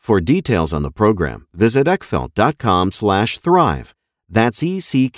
For details on the program, visit eckfeldt.com slash thrive. That's E-C-K-F-E-L-D-T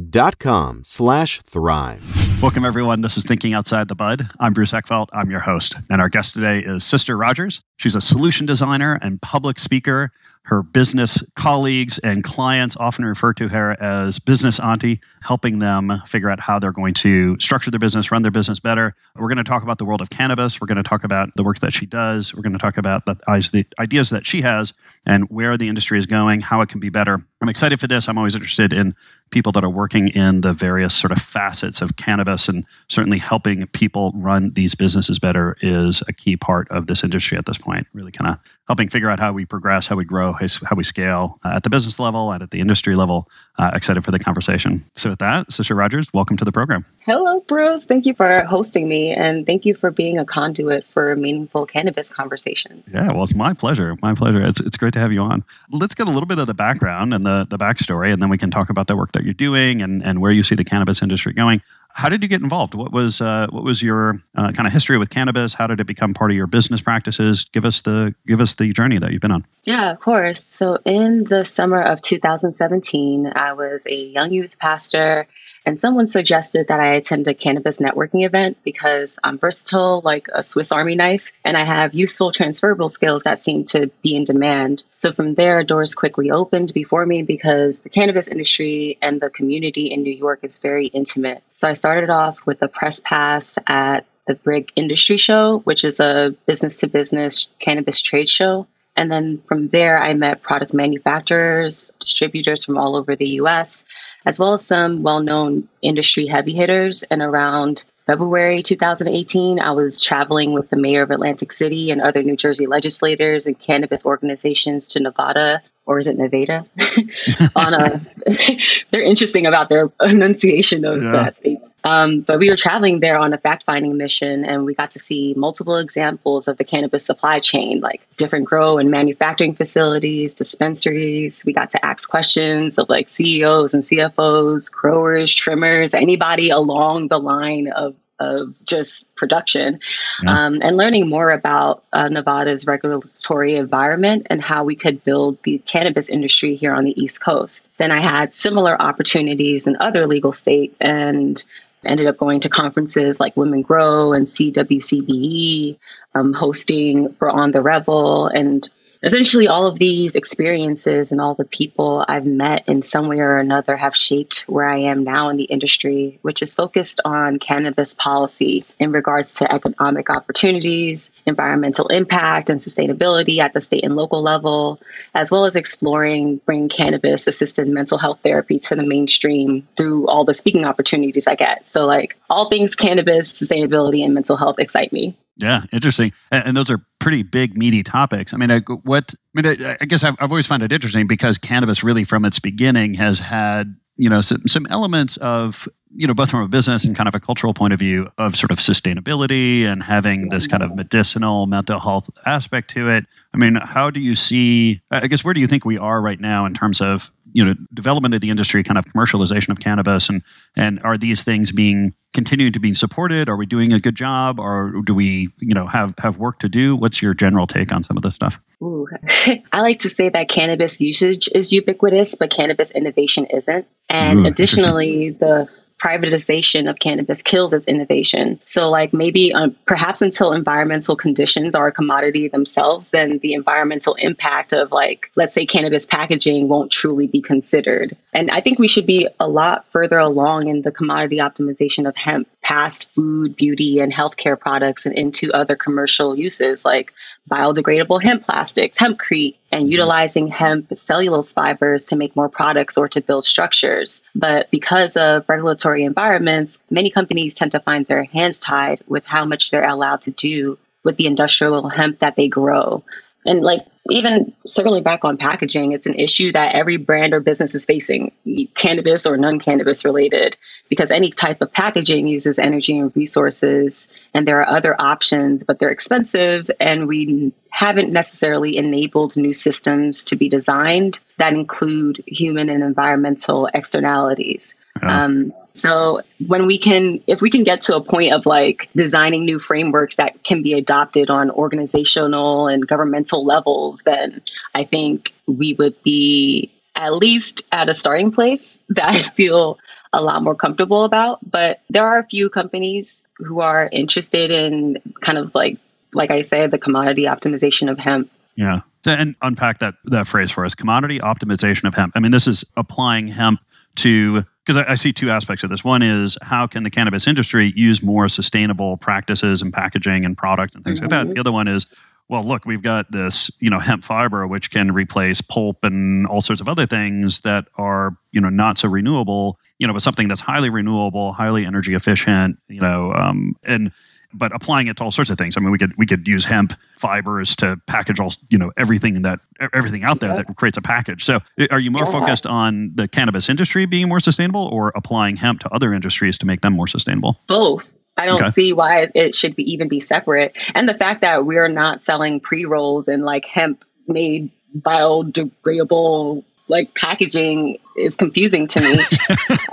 dot com slash thrive. Welcome, everyone. This is Thinking Outside the Bud. I'm Bruce Eckfeldt. I'm your host. And our guest today is Sister Rogers. She's a solution designer and public speaker her business colleagues and clients often refer to her as business auntie, helping them figure out how they're going to structure their business, run their business better. We're going to talk about the world of cannabis. We're going to talk about the work that she does. We're going to talk about the ideas that she has and where the industry is going, how it can be better. I'm excited for this. I'm always interested in people that are working in the various sort of facets of cannabis and certainly helping people run these businesses better is a key part of this industry at this point really kind of helping figure out how we progress how we grow how we scale uh, at the business level and at the industry level. Uh, excited for the conversation. So with that sister rogers welcome to the program. Hello bruce. Thank you for hosting me and thank you for being a conduit for a meaningful cannabis conversation. Yeah well it's my pleasure. My pleasure. It's, it's great to have you on. Let's get a little bit of the background and the, the backstory and then we can talk about the work that you're doing and, and where you see the cannabis industry going. How did you get involved? What was uh, what was your uh, kind of history with cannabis? How did it become part of your business practices? Give us the give us the journey that you've been on. Yeah, of course. So in the summer of 2017, I was a young youth pastor and someone suggested that I attend a cannabis networking event because I'm versatile like a Swiss Army knife and I have useful transferable skills that seem to be in demand. So from there, doors quickly opened before me because the cannabis industry and the community in New York is very intimate. So I started off with a press pass at the Brig Industry Show, which is a business to business cannabis trade show. And then from there, I met product manufacturers, distributors from all over the US, as well as some well known industry heavy hitters. And around February 2018, I was traveling with the mayor of Atlantic City and other New Jersey legislators and cannabis organizations to Nevada or is it Nevada? on a, they're interesting about their enunciation of yeah. that states. Um, but we were traveling there on a fact finding mission, and we got to see multiple examples of the cannabis supply chain, like different grow and manufacturing facilities, dispensaries. We got to ask questions of like CEOs and CFOs, growers, trimmers, anybody along the line of of just production yeah. um, and learning more about uh, Nevada's regulatory environment and how we could build the cannabis industry here on the East Coast. Then I had similar opportunities in other legal states and ended up going to conferences like Women Grow and CWCBE, um, hosting for On the Revel, and essentially all of these experiences and all the people I've met in some way or another have shaped where I am now in the industry, which is focused on cannabis policies in regards to economic opportunities, environmental impact, and sustainability at the state and local level, as well as exploring bringing cannabis assisted mental health therapy to the mainstream through all the speaking opportunities I get. So, like, all things cannabis, sustainability, and mental health excite me. Yeah, interesting. And, those are pretty big, meaty topics. I mean, I, what? I mean, I, I guess I've, I've, always found it interesting because cannabis, really, from its beginning, has had you know some, some elements of you know both from a business and kind of a cultural point of view of sort of sustainability and having this kind of medicinal mental health aspect to it. I mean, how do you see? I guess where do you think we are right now in terms of you know development of the industry, kind of commercialization of cannabis, and and are these things being continuing to be supported? Are we doing a good job, or do we you know have have work to do? What's your general take on some of this stuff? Ooh, I like to say that cannabis usage is ubiquitous, but cannabis innovation isn't. And Ooh, additionally, the privatization of cannabis kills its innovation. So, like maybe um, perhaps until environmental conditions are a commodity themselves, then the environmental impact of, like, let's say cannabis packaging won't truly be considered. And I think we should be a lot further along in the commodity optimization of hemp past food, beauty, and healthcare products and into other commercial uses like biodegradable hemp plastics, hempcrete, and mm-hmm. utilizing hemp cellulose fibers to make more products or to build structures. But because of regulatory environments, many companies tend to find their hands tied with how much they're allowed to do with the industrial hemp that they grow. And like even circling back on packaging, it's an issue that every brand or business is facing, cannabis or non cannabis related, because any type of packaging uses energy and resources, and there are other options, but they're expensive, and we haven't necessarily enabled new systems to be designed that include human and environmental externalities. Yeah. Um, so when we can, if we can get to a point of like designing new frameworks that can be adopted on organizational and governmental levels, then I think we would be at least at a starting place that I feel a lot more comfortable about. But there are a few companies who are interested in kind of like, like I said, the commodity optimization of hemp. Yeah. And unpack that that phrase for us. Commodity optimization of hemp. I mean, this is applying hemp to because I, I, see two aspects of this. One is how can the cannabis industry use more sustainable practices and packaging and products and things mm-hmm. like that. Mm-hmm. The other one is well, look, we've got this, you know, hemp fiber which can replace pulp and all sorts of other things that are, you know, not so renewable. You know, but something that's highly renewable, highly energy efficient. You know, um, and but applying it to all sorts of things. I mean, we could we could use hemp fibers to package all you know everything that everything out there that creates a package. So, are you more yeah. focused on the cannabis industry being more sustainable, or applying hemp to other industries to make them more sustainable? Both. I don't okay. see why it should be even be separate. And the fact that we're not selling pre rolls and like hemp made biodegradable like packaging is confusing to me.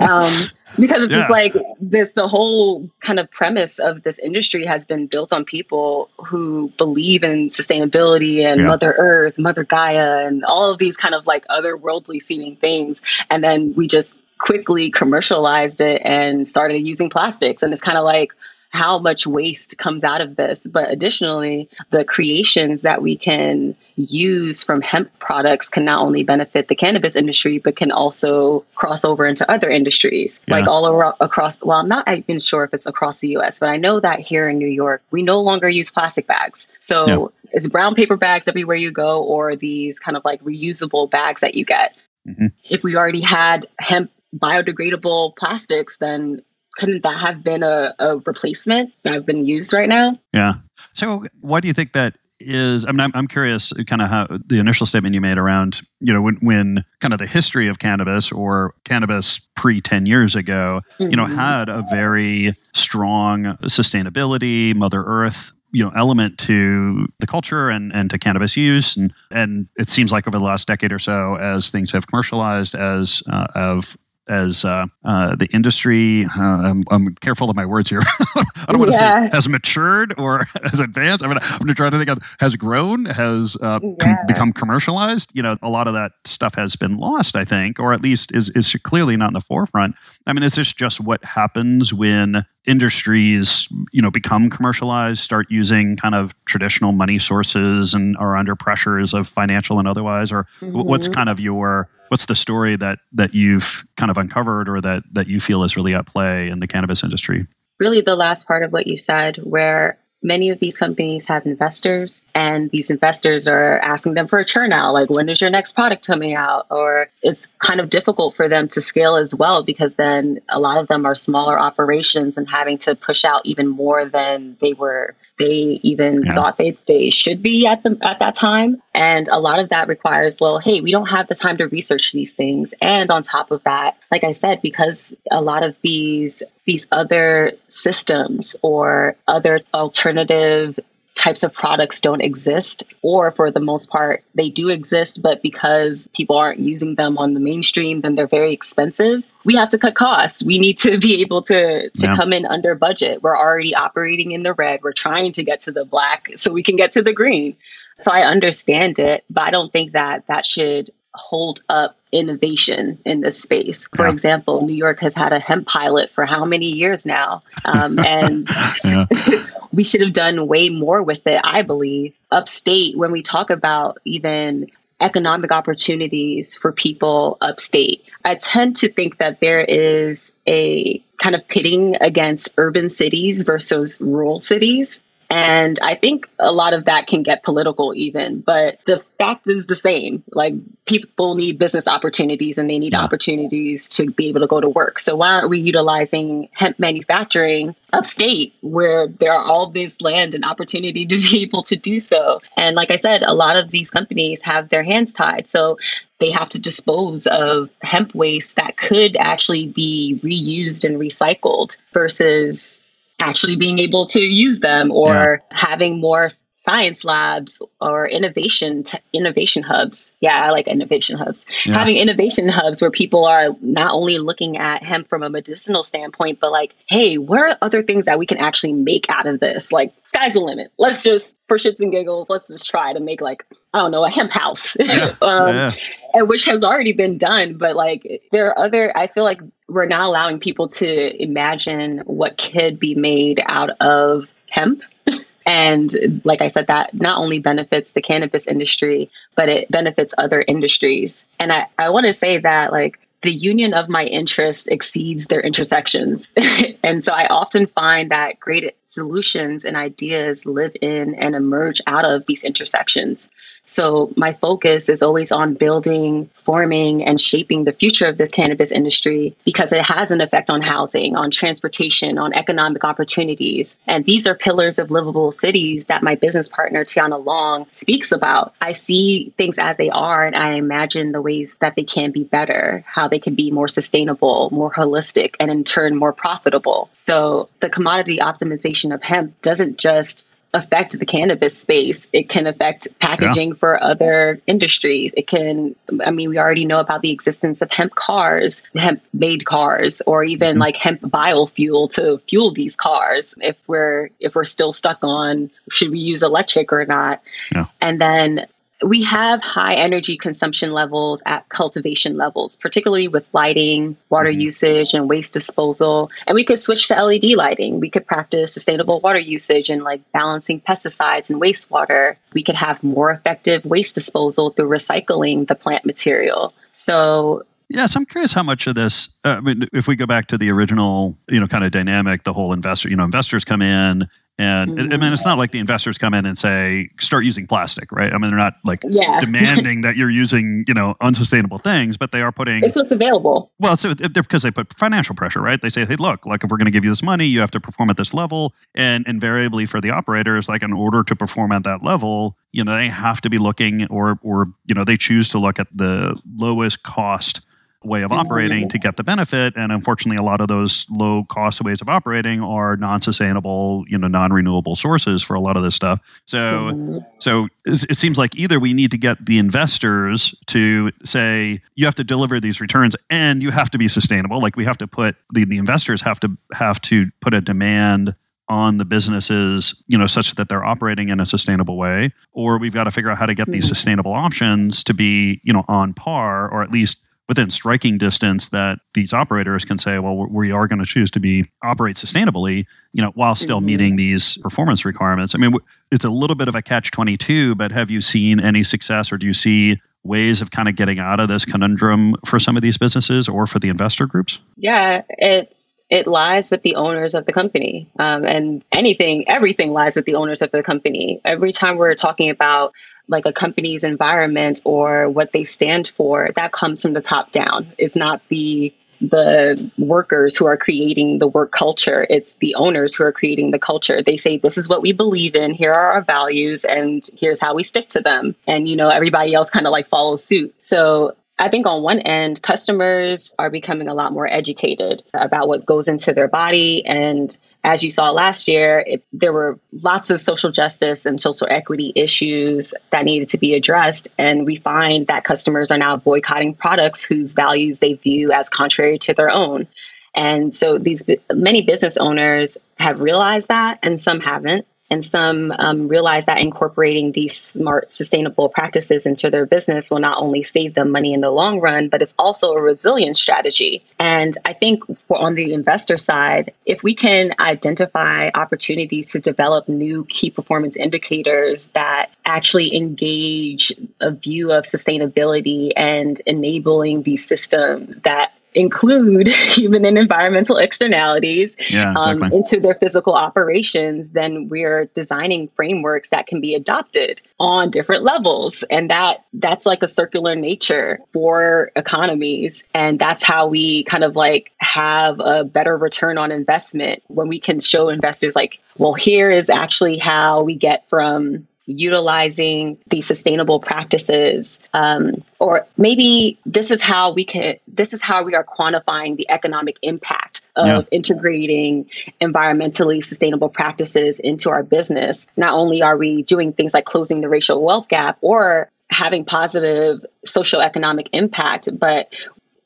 um, because it's yeah. just like this the whole kind of premise of this industry has been built on people who believe in sustainability and yeah. mother earth mother gaia and all of these kind of like otherworldly seeming things and then we just quickly commercialized it and started using plastics and it's kind of like how much waste comes out of this. But additionally, the creations that we can use from hemp products can not only benefit the cannabis industry, but can also cross over into other industries, yeah. like all around, across. Well, I'm not even sure if it's across the US, but I know that here in New York, we no longer use plastic bags. So yeah. it's brown paper bags everywhere you go, or these kind of like reusable bags that you get. Mm-hmm. If we already had hemp biodegradable plastics, then couldn't that have been a, a replacement that have been used right now? Yeah. So why do you think that is? I mean, I'm, I'm curious, kind of how the initial statement you made around, you know, when, when kind of the history of cannabis or cannabis pre 10 years ago, mm-hmm. you know, mm-hmm. had a very strong sustainability, Mother Earth you know element to the culture and, and to cannabis use and and it seems like over the last decade or so as things have commercialized as uh, have as uh, uh, the industry. Uh, I'm, I'm, careful of my words here. I don't want to yeah. say has matured or has advanced. I mean, I'm going to try to think of has grown, has uh, yeah. com- become commercialized. You know, a lot of that stuff has been lost, I think, or at least is is clearly not in the forefront. I mean, is this just what happens when industries you know become commercialized start using kind of traditional money sources and are under pressures of financial and otherwise or mm-hmm. what's kind of your what's the story that that you've kind of uncovered or that that you feel is really at play in the cannabis industry? Really the last part of what you said where many of these companies have investors and these investors are asking them for a churn out like when is your next product coming out? Or it's kind of difficult for them to scale as well because then a lot of them are smaller operations and having to push out even more than they were they even yeah. thought they, they should be at the at that time and a lot of that requires well hey we don't have the time to research these things and on top of that like i said because a lot of these these other systems or other alternative types of products don't exist, or for the most part, they do exist, but because people aren't using them on the mainstream, then they're very expensive. We have to cut costs. We need to be able to, to yeah. come in under budget. We're already operating in the red. We're trying to get to the black so we can get to the green. So I understand it, but I don't think that that should hold up innovation in this space. For yeah. example, New York has had a hemp pilot for how many years now? Um, and we should have done way more with it, I believe. Upstate, when we talk about even economic opportunities for people upstate, I tend to think that there is a kind of pitting against urban cities versus rural cities. And I think a lot of that can get political, even. But the fact is the same. Like, people need business opportunities and they need yeah. opportunities to be able to go to work. So, why aren't we utilizing hemp manufacturing upstate where there are all this land and opportunity to be able to do so? And like I said, a lot of these companies have their hands tied. So, they have to dispose of hemp waste that could actually be reused and recycled versus actually being able to use them or yeah. having more science labs or innovation t- innovation hubs. Yeah, I like innovation hubs. Yeah. Having innovation hubs where people are not only looking at hemp from a medicinal standpoint, but like, hey, what are other things that we can actually make out of this? Like, sky's the limit. Let's just, for shits and giggles, let's just try to make like, I don't know, a hemp house, yeah. um, yeah. and which has already been done. But like, there are other. I feel like we're not allowing people to imagine what could be made out of hemp and like I said, that not only benefits the cannabis industry, but it benefits other industries. And I, I want to say that like the union of my interests exceeds their intersections. and so I often find that great solutions and ideas live in and emerge out of these intersections. So my focus is always on building, forming, and shaping the future of this cannabis industry because it has an effect on housing, on transportation, on economic opportunities. And these are pillars of livable cities that my business partner, Tiana Long, speaks about. I see things as they are and I imagine the ways that they can be better, how they can be more sustainable, more holistic, and in turn more profitable. So the commodity optimization of hemp doesn't just affect the cannabis space. It can affect packaging yeah. for other industries. It can, I mean, we already know about the existence of hemp cars, hemp made cars, or even mm-hmm. like hemp biofuel to fuel these cars. If we're, if we're still stuck on, should we use electric or not? Yeah. And then we have high energy consumption levels at cultivation levels, particularly with lighting, water mm-hmm. usage, and waste disposal. And we could switch to LED lighting. We could practice sustainable water usage and like balancing pesticides and wastewater. We could have more effective waste disposal through recycling the plant material. So Yes, I'm curious how much of this. Uh, I mean, if we go back to the original, you know, kind of dynamic, the whole investor, you know, investors come in, and mm-hmm. I mean, it's not like the investors come in and say, start using plastic, right? I mean, they're not like yeah. demanding that you're using, you know, unsustainable things, but they are putting. It's what's available. Well, so they're, because they put financial pressure, right? They say, hey, look, like if we're going to give you this money, you have to perform at this level. And invariably for the operators, like in order to perform at that level, you know, they have to be looking or, or, you know, they choose to look at the lowest cost way of operating to get the benefit. And unfortunately, a lot of those low cost ways of operating are non sustainable, you know, non renewable sources for a lot of this stuff. So, mm-hmm. so it seems like either we need to get the investors to say, you have to deliver these returns and you have to be sustainable. Like we have to put the, the investors have to have to put a demand on the businesses, you know, such that they're operating in a sustainable way, or we've got to figure out how to get these mm-hmm. sustainable options to be, you know, on par or at least within striking distance that these operators can say, well, we are going to choose to be operate sustainably, you know, while still mm-hmm. meeting these performance requirements. I mean, it's a little bit of a catch 22, but have you seen any success or do you see ways of kind of getting out of this conundrum for some of these businesses or for the investor groups? Yeah, it's it lies with the owners of the company. Um, and anything, everything lies with the owners of the company. Every time we're talking about like a company's environment or what they stand for, that comes from the top down. It's not the the workers who are creating the work culture. It's the owners who are creating the culture. They say, this is what we believe in. Here are our values and here's how we stick to them. And, you know, everybody else kind of like follows suit. So I think on one end, customers are becoming a lot more educated about what goes into their body. And as you saw last year, it, there were lots of social justice and social equity issues that needed to be addressed. And we find that customers are now boycotting products whose values they view as contrary to their own. And so these many business owners have realized that, and some haven't. And some um, realize that incorporating these smart, sustainable practices into their business will not only save them money in the long run, but it's also a resilience strategy. And I think for on the investor side, if we can identify opportunities to develop new key performance indicators that actually engage a view of sustainability and enabling these systems that include human and environmental externalities yeah, um, exactly. um, into their physical operations, then we're designing frameworks that can be adopted on different levels. And that that's like a circular nature for economies. And that's how we kind of like have a better return on investment when we can show investors like, well, here is actually how we get from utilizing these sustainable practices um, or maybe this is how we can this is how we are quantifying the economic impact of yeah. integrating environmentally sustainable practices into our business not only are we doing things like closing the racial wealth gap or having positive social economic impact but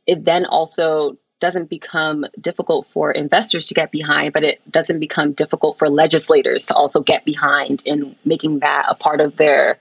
it then also doesn't become difficult for investors to get behind, but it doesn't become difficult for legislators to also get behind in making that a part of their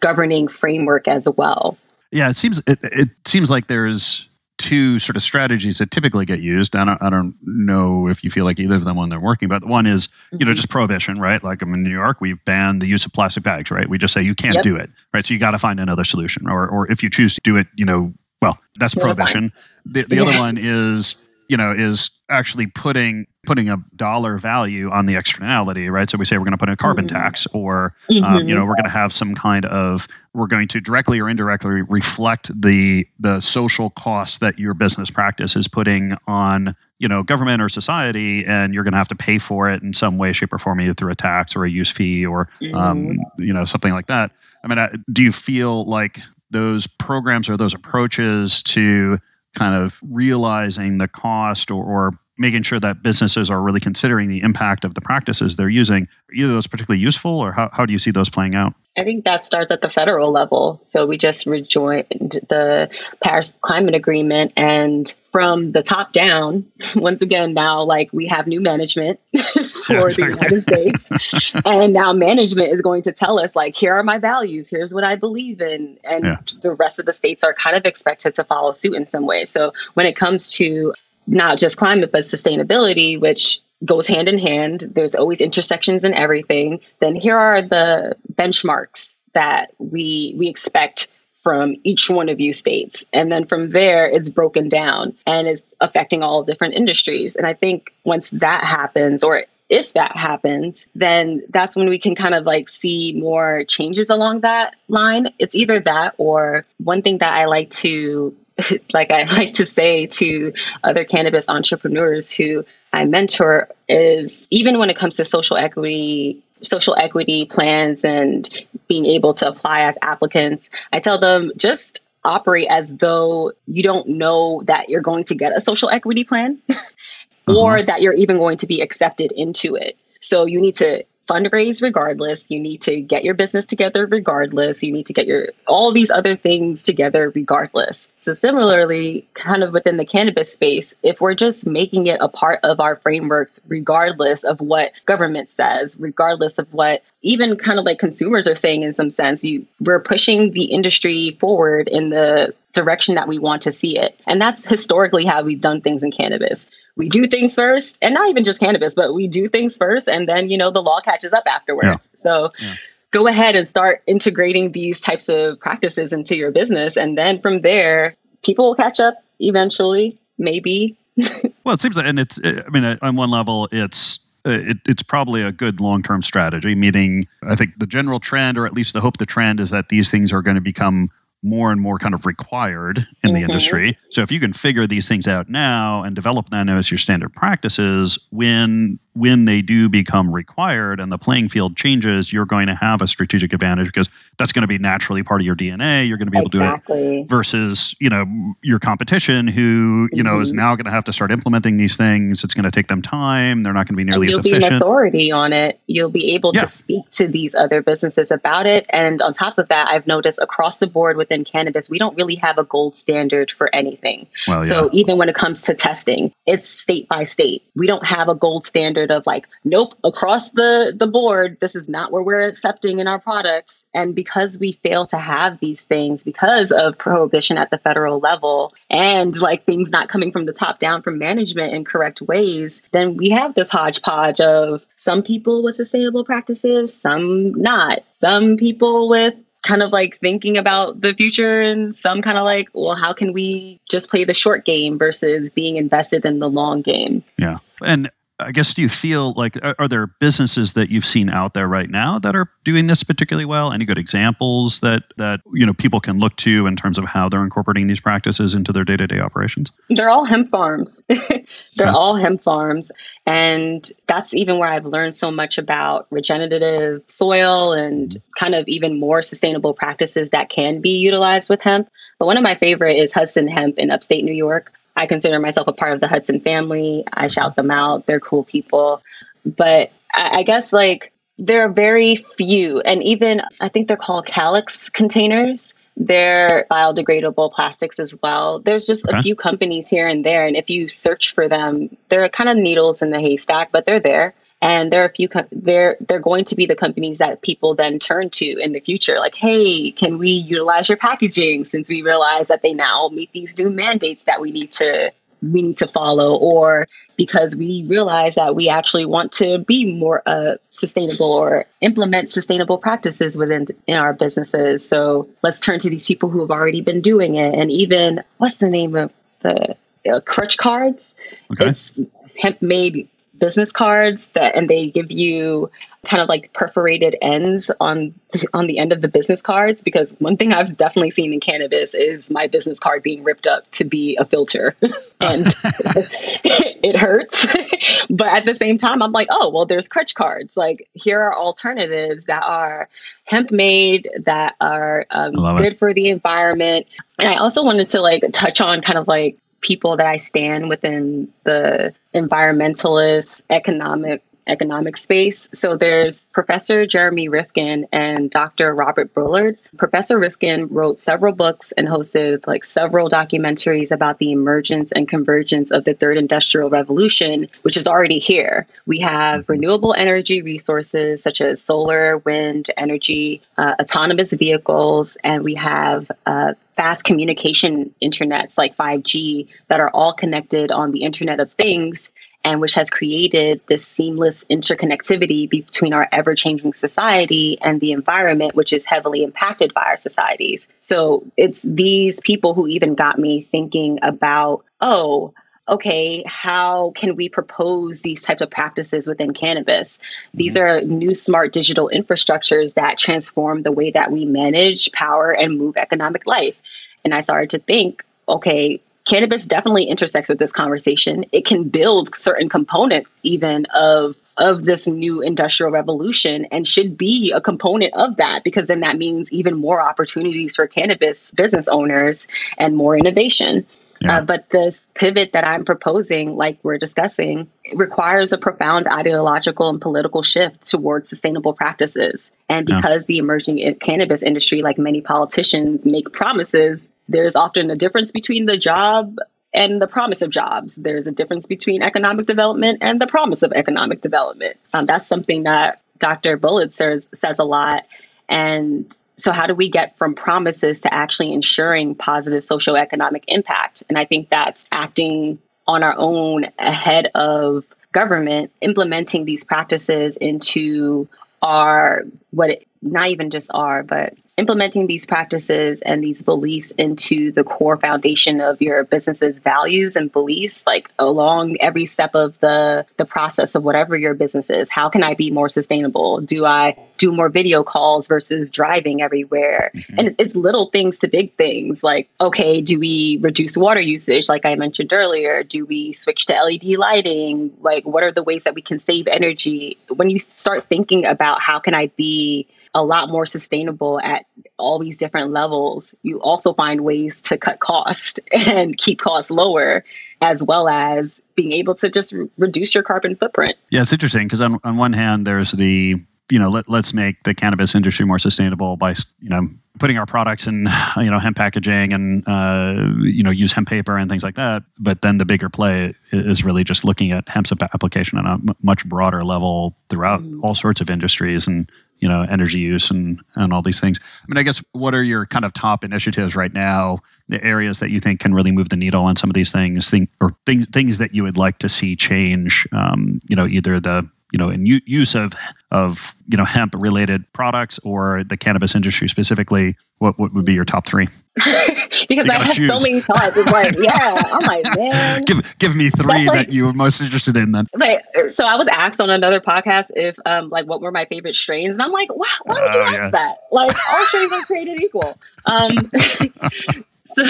governing framework as well. Yeah, it seems it, it seems like there's two sort of strategies that typically get used. I don't, I don't know if you feel like either of them when they're working, but one is, you know, mm-hmm. just prohibition, right? Like I'm in New York, we've banned the use of plastic bags, right? We just say you can't yep. do it, right? So you got to find another solution. Or, or if you choose to do it, you know, well, that's prohibition. The, the yeah. other one is you know is actually putting putting a dollar value on the externality right so we say we're going to put in a carbon mm-hmm. tax or mm-hmm. um, you know we're going to have some kind of we're going to directly or indirectly reflect the the social cost that your business practice is putting on you know government or society and you're going to have to pay for it in some way shape or form either through a tax or a use fee or um, mm-hmm. um, you know something like that i mean do you feel like those programs or those approaches to kind of realizing the cost or, or making sure that businesses are really considering the impact of the practices they're using are either those particularly useful or how, how do you see those playing out I think that starts at the federal level. So we just rejoined the Paris Climate Agreement, and from the top down, once again, now like we have new management for yeah, exactly. the United States, and now management is going to tell us like, here are my values, here's what I believe in, and yeah. the rest of the states are kind of expected to follow suit in some way. So when it comes to not just climate but sustainability, which goes hand in hand. There's always intersections in everything. Then here are the benchmarks that we we expect from each one of you states. And then from there, it's broken down and it's affecting all different industries. And I think once that happens, or if that happens, then that's when we can kind of like see more changes along that line. It's either that or one thing that I like to like I like to say to other cannabis entrepreneurs who I mentor is even when it comes to social equity social equity plans and being able to apply as applicants, I tell them just operate as though you don't know that you're going to get a social equity plan or uh-huh. that you're even going to be accepted into it. So you need to fundraise regardless. You need to get your business together regardless. You need to get your all these other things together regardless. So similarly, kind of within the cannabis space, if we're just making it a part of our frameworks regardless of what government says, regardless of what even kind of like consumers are saying in some sense, you we're pushing the industry forward in the direction that we want to see it. And that's historically how we've done things in cannabis we do things first and not even just cannabis but we do things first and then you know the law catches up afterwards yeah. so yeah. go ahead and start integrating these types of practices into your business and then from there people will catch up eventually maybe well it seems like and it's i mean on one level it's it, it's probably a good long-term strategy meaning i think the general trend or at least the hope the trend is that these things are going to become more and more kind of required in mm-hmm. the industry. So if you can figure these things out now and develop them as your standard practices, when when they do become required and the playing field changes, you're going to have a strategic advantage because that's going to be naturally part of your DNA. You're going to be able exactly. to do it versus, you know, your competition who, you mm-hmm. know, is mm-hmm. now going to have to start implementing these things. It's going to take them time. They're not going to be nearly as efficient. You'll be an authority on it. You'll be able yeah. to speak to these other businesses about it. And on top of that, I've noticed across the board within cannabis, we don't really have a gold standard for anything. Well, so even when it comes to testing, it's state by state. We don't have a gold standard standard of like, nope, across the, the board, this is not where we're accepting in our products. And because we fail to have these things because of prohibition at the federal level and like things not coming from the top down from management in correct ways, then we have this hodgepodge of some people with sustainable practices, some not. Some people with kind of like thinking about the future and some kind of like, well, how can we just play the short game versus being invested in the long game? Yeah. And I guess do you feel like are, are, there businesses that you've seen out there right now that are doing this particularly well? Any good examples that that you know people can look to in terms of how they're incorporating these practices into their day to day operations? They're all hemp farms. they're all hemp farms, and that's even where I've learned so much about regenerative soil and kind of even more sustainable practices that can be utilized with hemp. But one of my favorite is Hudson Hemp in upstate New York. I consider myself a part of the Hudson family. I shout them out. They're cool people. But I, I guess like there are very few, and even I think they're called calyx containers. They're biodegradable plastics as well. There's just okay. a few companies here and there, and if you search for them, they're kind of needles in the haystack, but they're there and there are a few they're they're going to be the companies that people then turn to in the future like hey can we utilize your packaging since we realize that they now meet these new mandates that we need to we need to follow? Or because we realize that we actually want to be more uh, sustainable or implement sustainable practices within in our businesses. So let's turn to these people who have already been doing it. And even what's the name of the uh, crutch cards? Okay. it's hemp made business cards that and they give you kind of like perforated ends on on the end of the business cards because one thing I've definitely seen in cannabis is my business card being ripped up to be a filter. And it hurts. But at the same time I'm like oh well there's crutch cards. Like here are alternatives that are hemp made that are um, good it. for the environment. And I also wanted to like touch on kind of like people that I stand within the environmentalist economic economic space. So there's Professor Jeremy Rifkin and Dr. Robert Bullard. Professor Rifkin wrote several books and hosted like several documentaries about the emergence and convergence of the third industrial revolution, which is already here. We have renewable energy resources such as solar, wind, energy, uh, autonomous vehicles, and we have uh, fast communication internets like 5G that are all connected on the Internet of Things and which has created this seamless interconnectivity between our ever changing society and the environment, which is heavily impacted by our societies. So it's these people who even got me thinking about, oh, okay, how can we propose these types of practices within cannabis? These mm-hmm. are new smart digital infrastructures that transform the way that we manage, power, and move economic life. And I started to think, okay, cannabis definitely intersects with this conversation. It can build certain components even of of this new industrial revolution and should be a component of that because then that means even more opportunities for cannabis business owners and more innovation. Yeah. Uh, but this pivot that I'm proposing, like we're discussing, requires a profound ideological and political shift towards sustainable practices. And because yeah. the emerging cannabis industry, like many politicians, make promises, there's often a difference between the job and the promise of jobs. There's a difference between economic development and the promise of economic development. Um, that's something that Dr. Bullard says, says a lot. And so, how do we get from promises to actually ensuring positive socioeconomic impact? And I think that's acting on our own ahead of government, implementing these practices into our what it, not even just our, but implementing these practices and these beliefs into the core foundation of your business's values and beliefs like along every step of the the process of whatever your business is how can i be more sustainable? Do i do more video calls versus driving everywhere? Mm-hmm. and it's, it's little things to big things like okay do we reduce water usage like i mentioned earlier? Do we switch to led lighting? Like what are the ways that we can save energy? When you start thinking about how can i be a lot more sustainable at all these different levels, you also find ways to cut cost and keep costs lower, as well as being able to just re- reduce your carbon footprint. Yeah, it's interesting because on, on one hand, there's the you know let, let's make the cannabis industry more sustainable by you know putting our products in you know hemp packaging and uh, you know use hemp paper and things like that but then the bigger play is really just looking at hemp application on a m- much broader level throughout mm. all sorts of industries and you know energy use and and all these things. I mean i guess what are your kind of top initiatives right now the areas that you think can really move the needle on some of these things think, or things things that you would like to see change um, you know either the you know in use of of you know hemp related products or the cannabis industry specifically? What what would be your top three because i have choose. so many thoughts. It's like yeah i'm like man. Give give me three like, that you were most interested in then. Like so i was asked on another podcast if um like what were my favorite strains and i'm like wow why would you uh, ask yeah. that? Like all strains are created equal. Um so,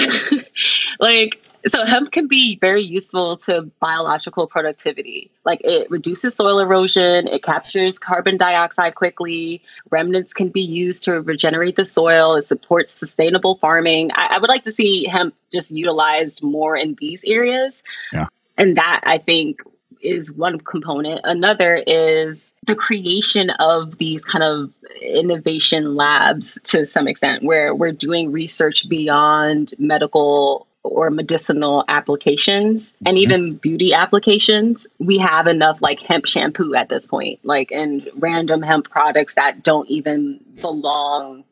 like so hemp can be very useful to biological productivity. Like it reduces soil erosion, it captures carbon dioxide quickly. Remnants can be used to regenerate the soil. It supports sustainable farming. I, I would like to see hemp just utilized more in these areas. Yeah. And that I think is one component. Another is the creation of these kind of innovation labs to some extent, where we're doing research beyond medical or medicinal applications and mm-hmm. even beauty applications, we have enough like hemp shampoo at this point, like and random hemp products that don't even belong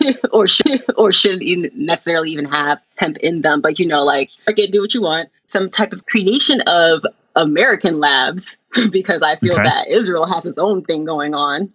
or should or shouldn't necessarily even have hemp in them. But you know, like okay, do what you want. Some type of creation of American labs because I feel okay. that Israel has its own thing going on.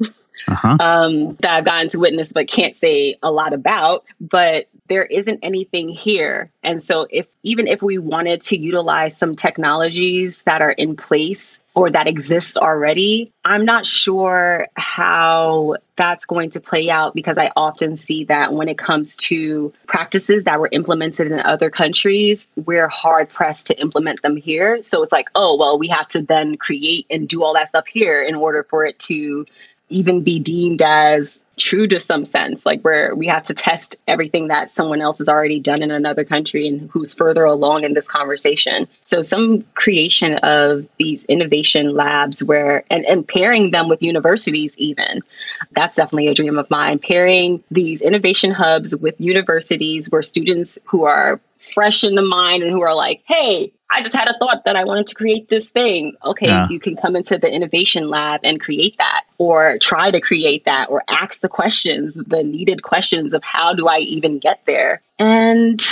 Uh-huh. Um, that I've gotten to witness but can't say a lot about. But there isn't anything here. And so if even if we wanted to utilize some technologies that are in place or that exist already, I'm not sure how that's going to play out because I often see that when it comes to practices that were implemented in other countries, we're hard pressed to implement them here. So it's like, oh, well, we have to then create and do all that stuff here in order for it to even be deemed as true to some sense, like where we have to test everything that someone else has already done in another country and who's further along in this conversation. So some creation of these innovation labs where and, and pairing them with universities even. That's definitely a dream of mine. Pairing these innovation hubs with universities where students who are fresh in the mind and who are like, hey, I just had a thought that I wanted to create this thing. Okay, yeah. you can come into the innovation lab and create that, or try to create that, or ask the questions, the needed questions of how do I even get there? And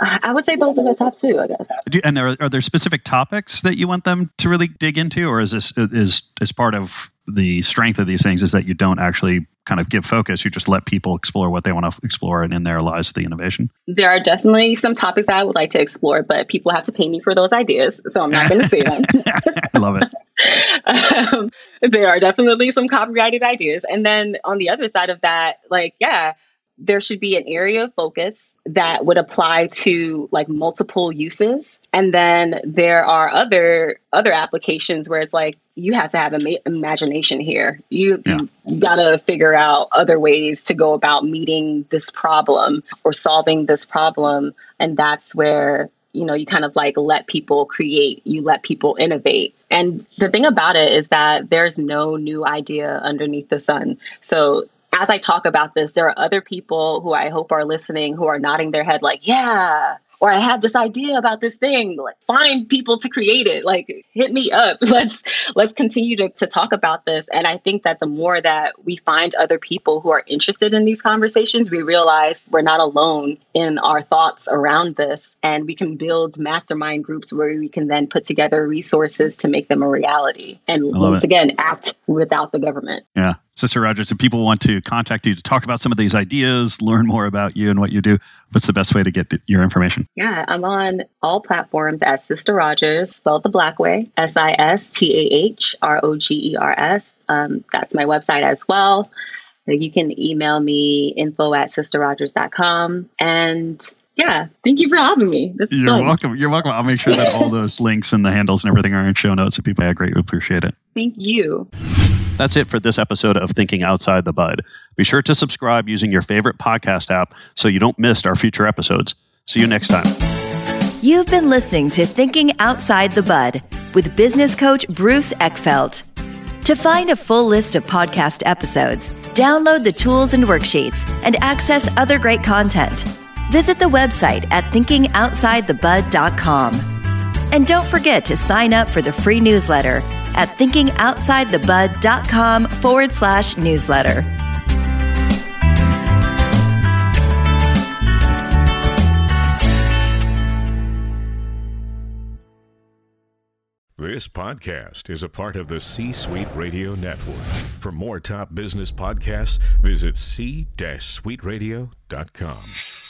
I would say both of the top two, I guess. Do, and are, are there specific topics that you want them to really dig into, or is this is is part of the strength of these things is that you don't actually kind of give focus. You just let people explore what they want to explore, and in there lies the innovation. There are definitely some topics that I would like to explore, but people have to pay me for those ideas, so I'm not going to say them. I love it. um, there are definitely some copyrighted ideas, and then on the other side of that, like yeah, there should be an area of focus that would apply to like multiple uses. And then there are other other applications where it's like you have to have ima- imagination here. You, yeah. you got to figure out other ways to go about meeting this problem or solving this problem. And that's where you know you kind of like let people create you let people innovate. And the thing about it is that there's no new idea underneath the sun. So as I talk about this, there are other people who I hope are listening who are nodding their head, like, yeah, or I had this idea about this thing. Like, find people to create it. Like, hit me up. Let's let's continue to, to talk about this. And I think that the more that we find other people who are interested in these conversations, we realize we're not alone in our thoughts around this. And we can build mastermind groups where we can then put together resources to make them a reality. And once it. again, act without the government. Yeah. Sistah Rogers, if people want to contact you to talk about some of these ideas, learn more about you and what you do, what's the best way to get your information? Yeah, I'm on all platforms as Sistah Rogers, spelled the black way, S I S T A H R O G E R S. Um, that's my website as well. You can email me info at sistahrogers.com. And yeah, thank you for having me. This is You're fun. welcome. You're welcome. I'll make sure that all those links and the handles and everything are in show notes. If people, I greatly appreciate it. Thank you. That's it for this episode of Thinking Outside the Bud. Be sure to subscribe using your favorite podcast app so you don't miss our future episodes. See you next time. You've been listening to Thinking Outside the Bud with business coach Bruce Eckfeldt. To find a full list of podcast episodes, download the tools and worksheets, and access other great content, visit the website at thinkingoutsidethebud.com. And don't forget to sign up for the free newsletter at thinkingoutsidethebud.com forward slash newsletter. This podcast is a part of the C Suite Radio Network. For more top business podcasts, visit c-suiteradio.com.